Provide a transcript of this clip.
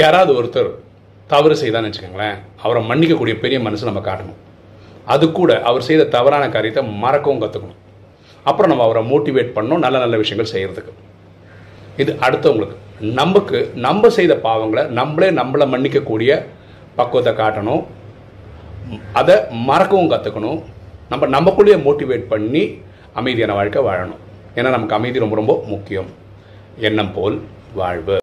யாராவது ஒருத்தர் தவறு செய்தான்னு வச்சுக்கோங்களேன் அவரை மன்னிக்கக்கூடிய பெரிய மனசு நம்ம காட்டணும். அது கூட அவர் செய்த தவறான காரியத்தை மறக்கவும் கற்றுக்கணும் அப்புறம் நம்ம அவரை மோட்டிவேட் பண்ணணும் நல்ல நல்ல விஷயங்கள் செய்கிறதுக்கு இது அடுத்தவங்களுக்கு. நமக்கு நம்ம செய்த பாவங்களை நம்மளே நம்மளை மன்னிக்கக்கூடிய பக்குவத்தை காட்டணும். அதை மறக்கவும் கற்றுக்கணும் நம்ம நமக்குள்ளேயே மோட்டிவேட் பண்ணி அமைதியான வாழ்க்கை வாழணும். ஏன்னா நமக்கு அமைதி ரொம்ப ரொம்ப முக்கியம். எண்ணம் போல் வாழ்வு.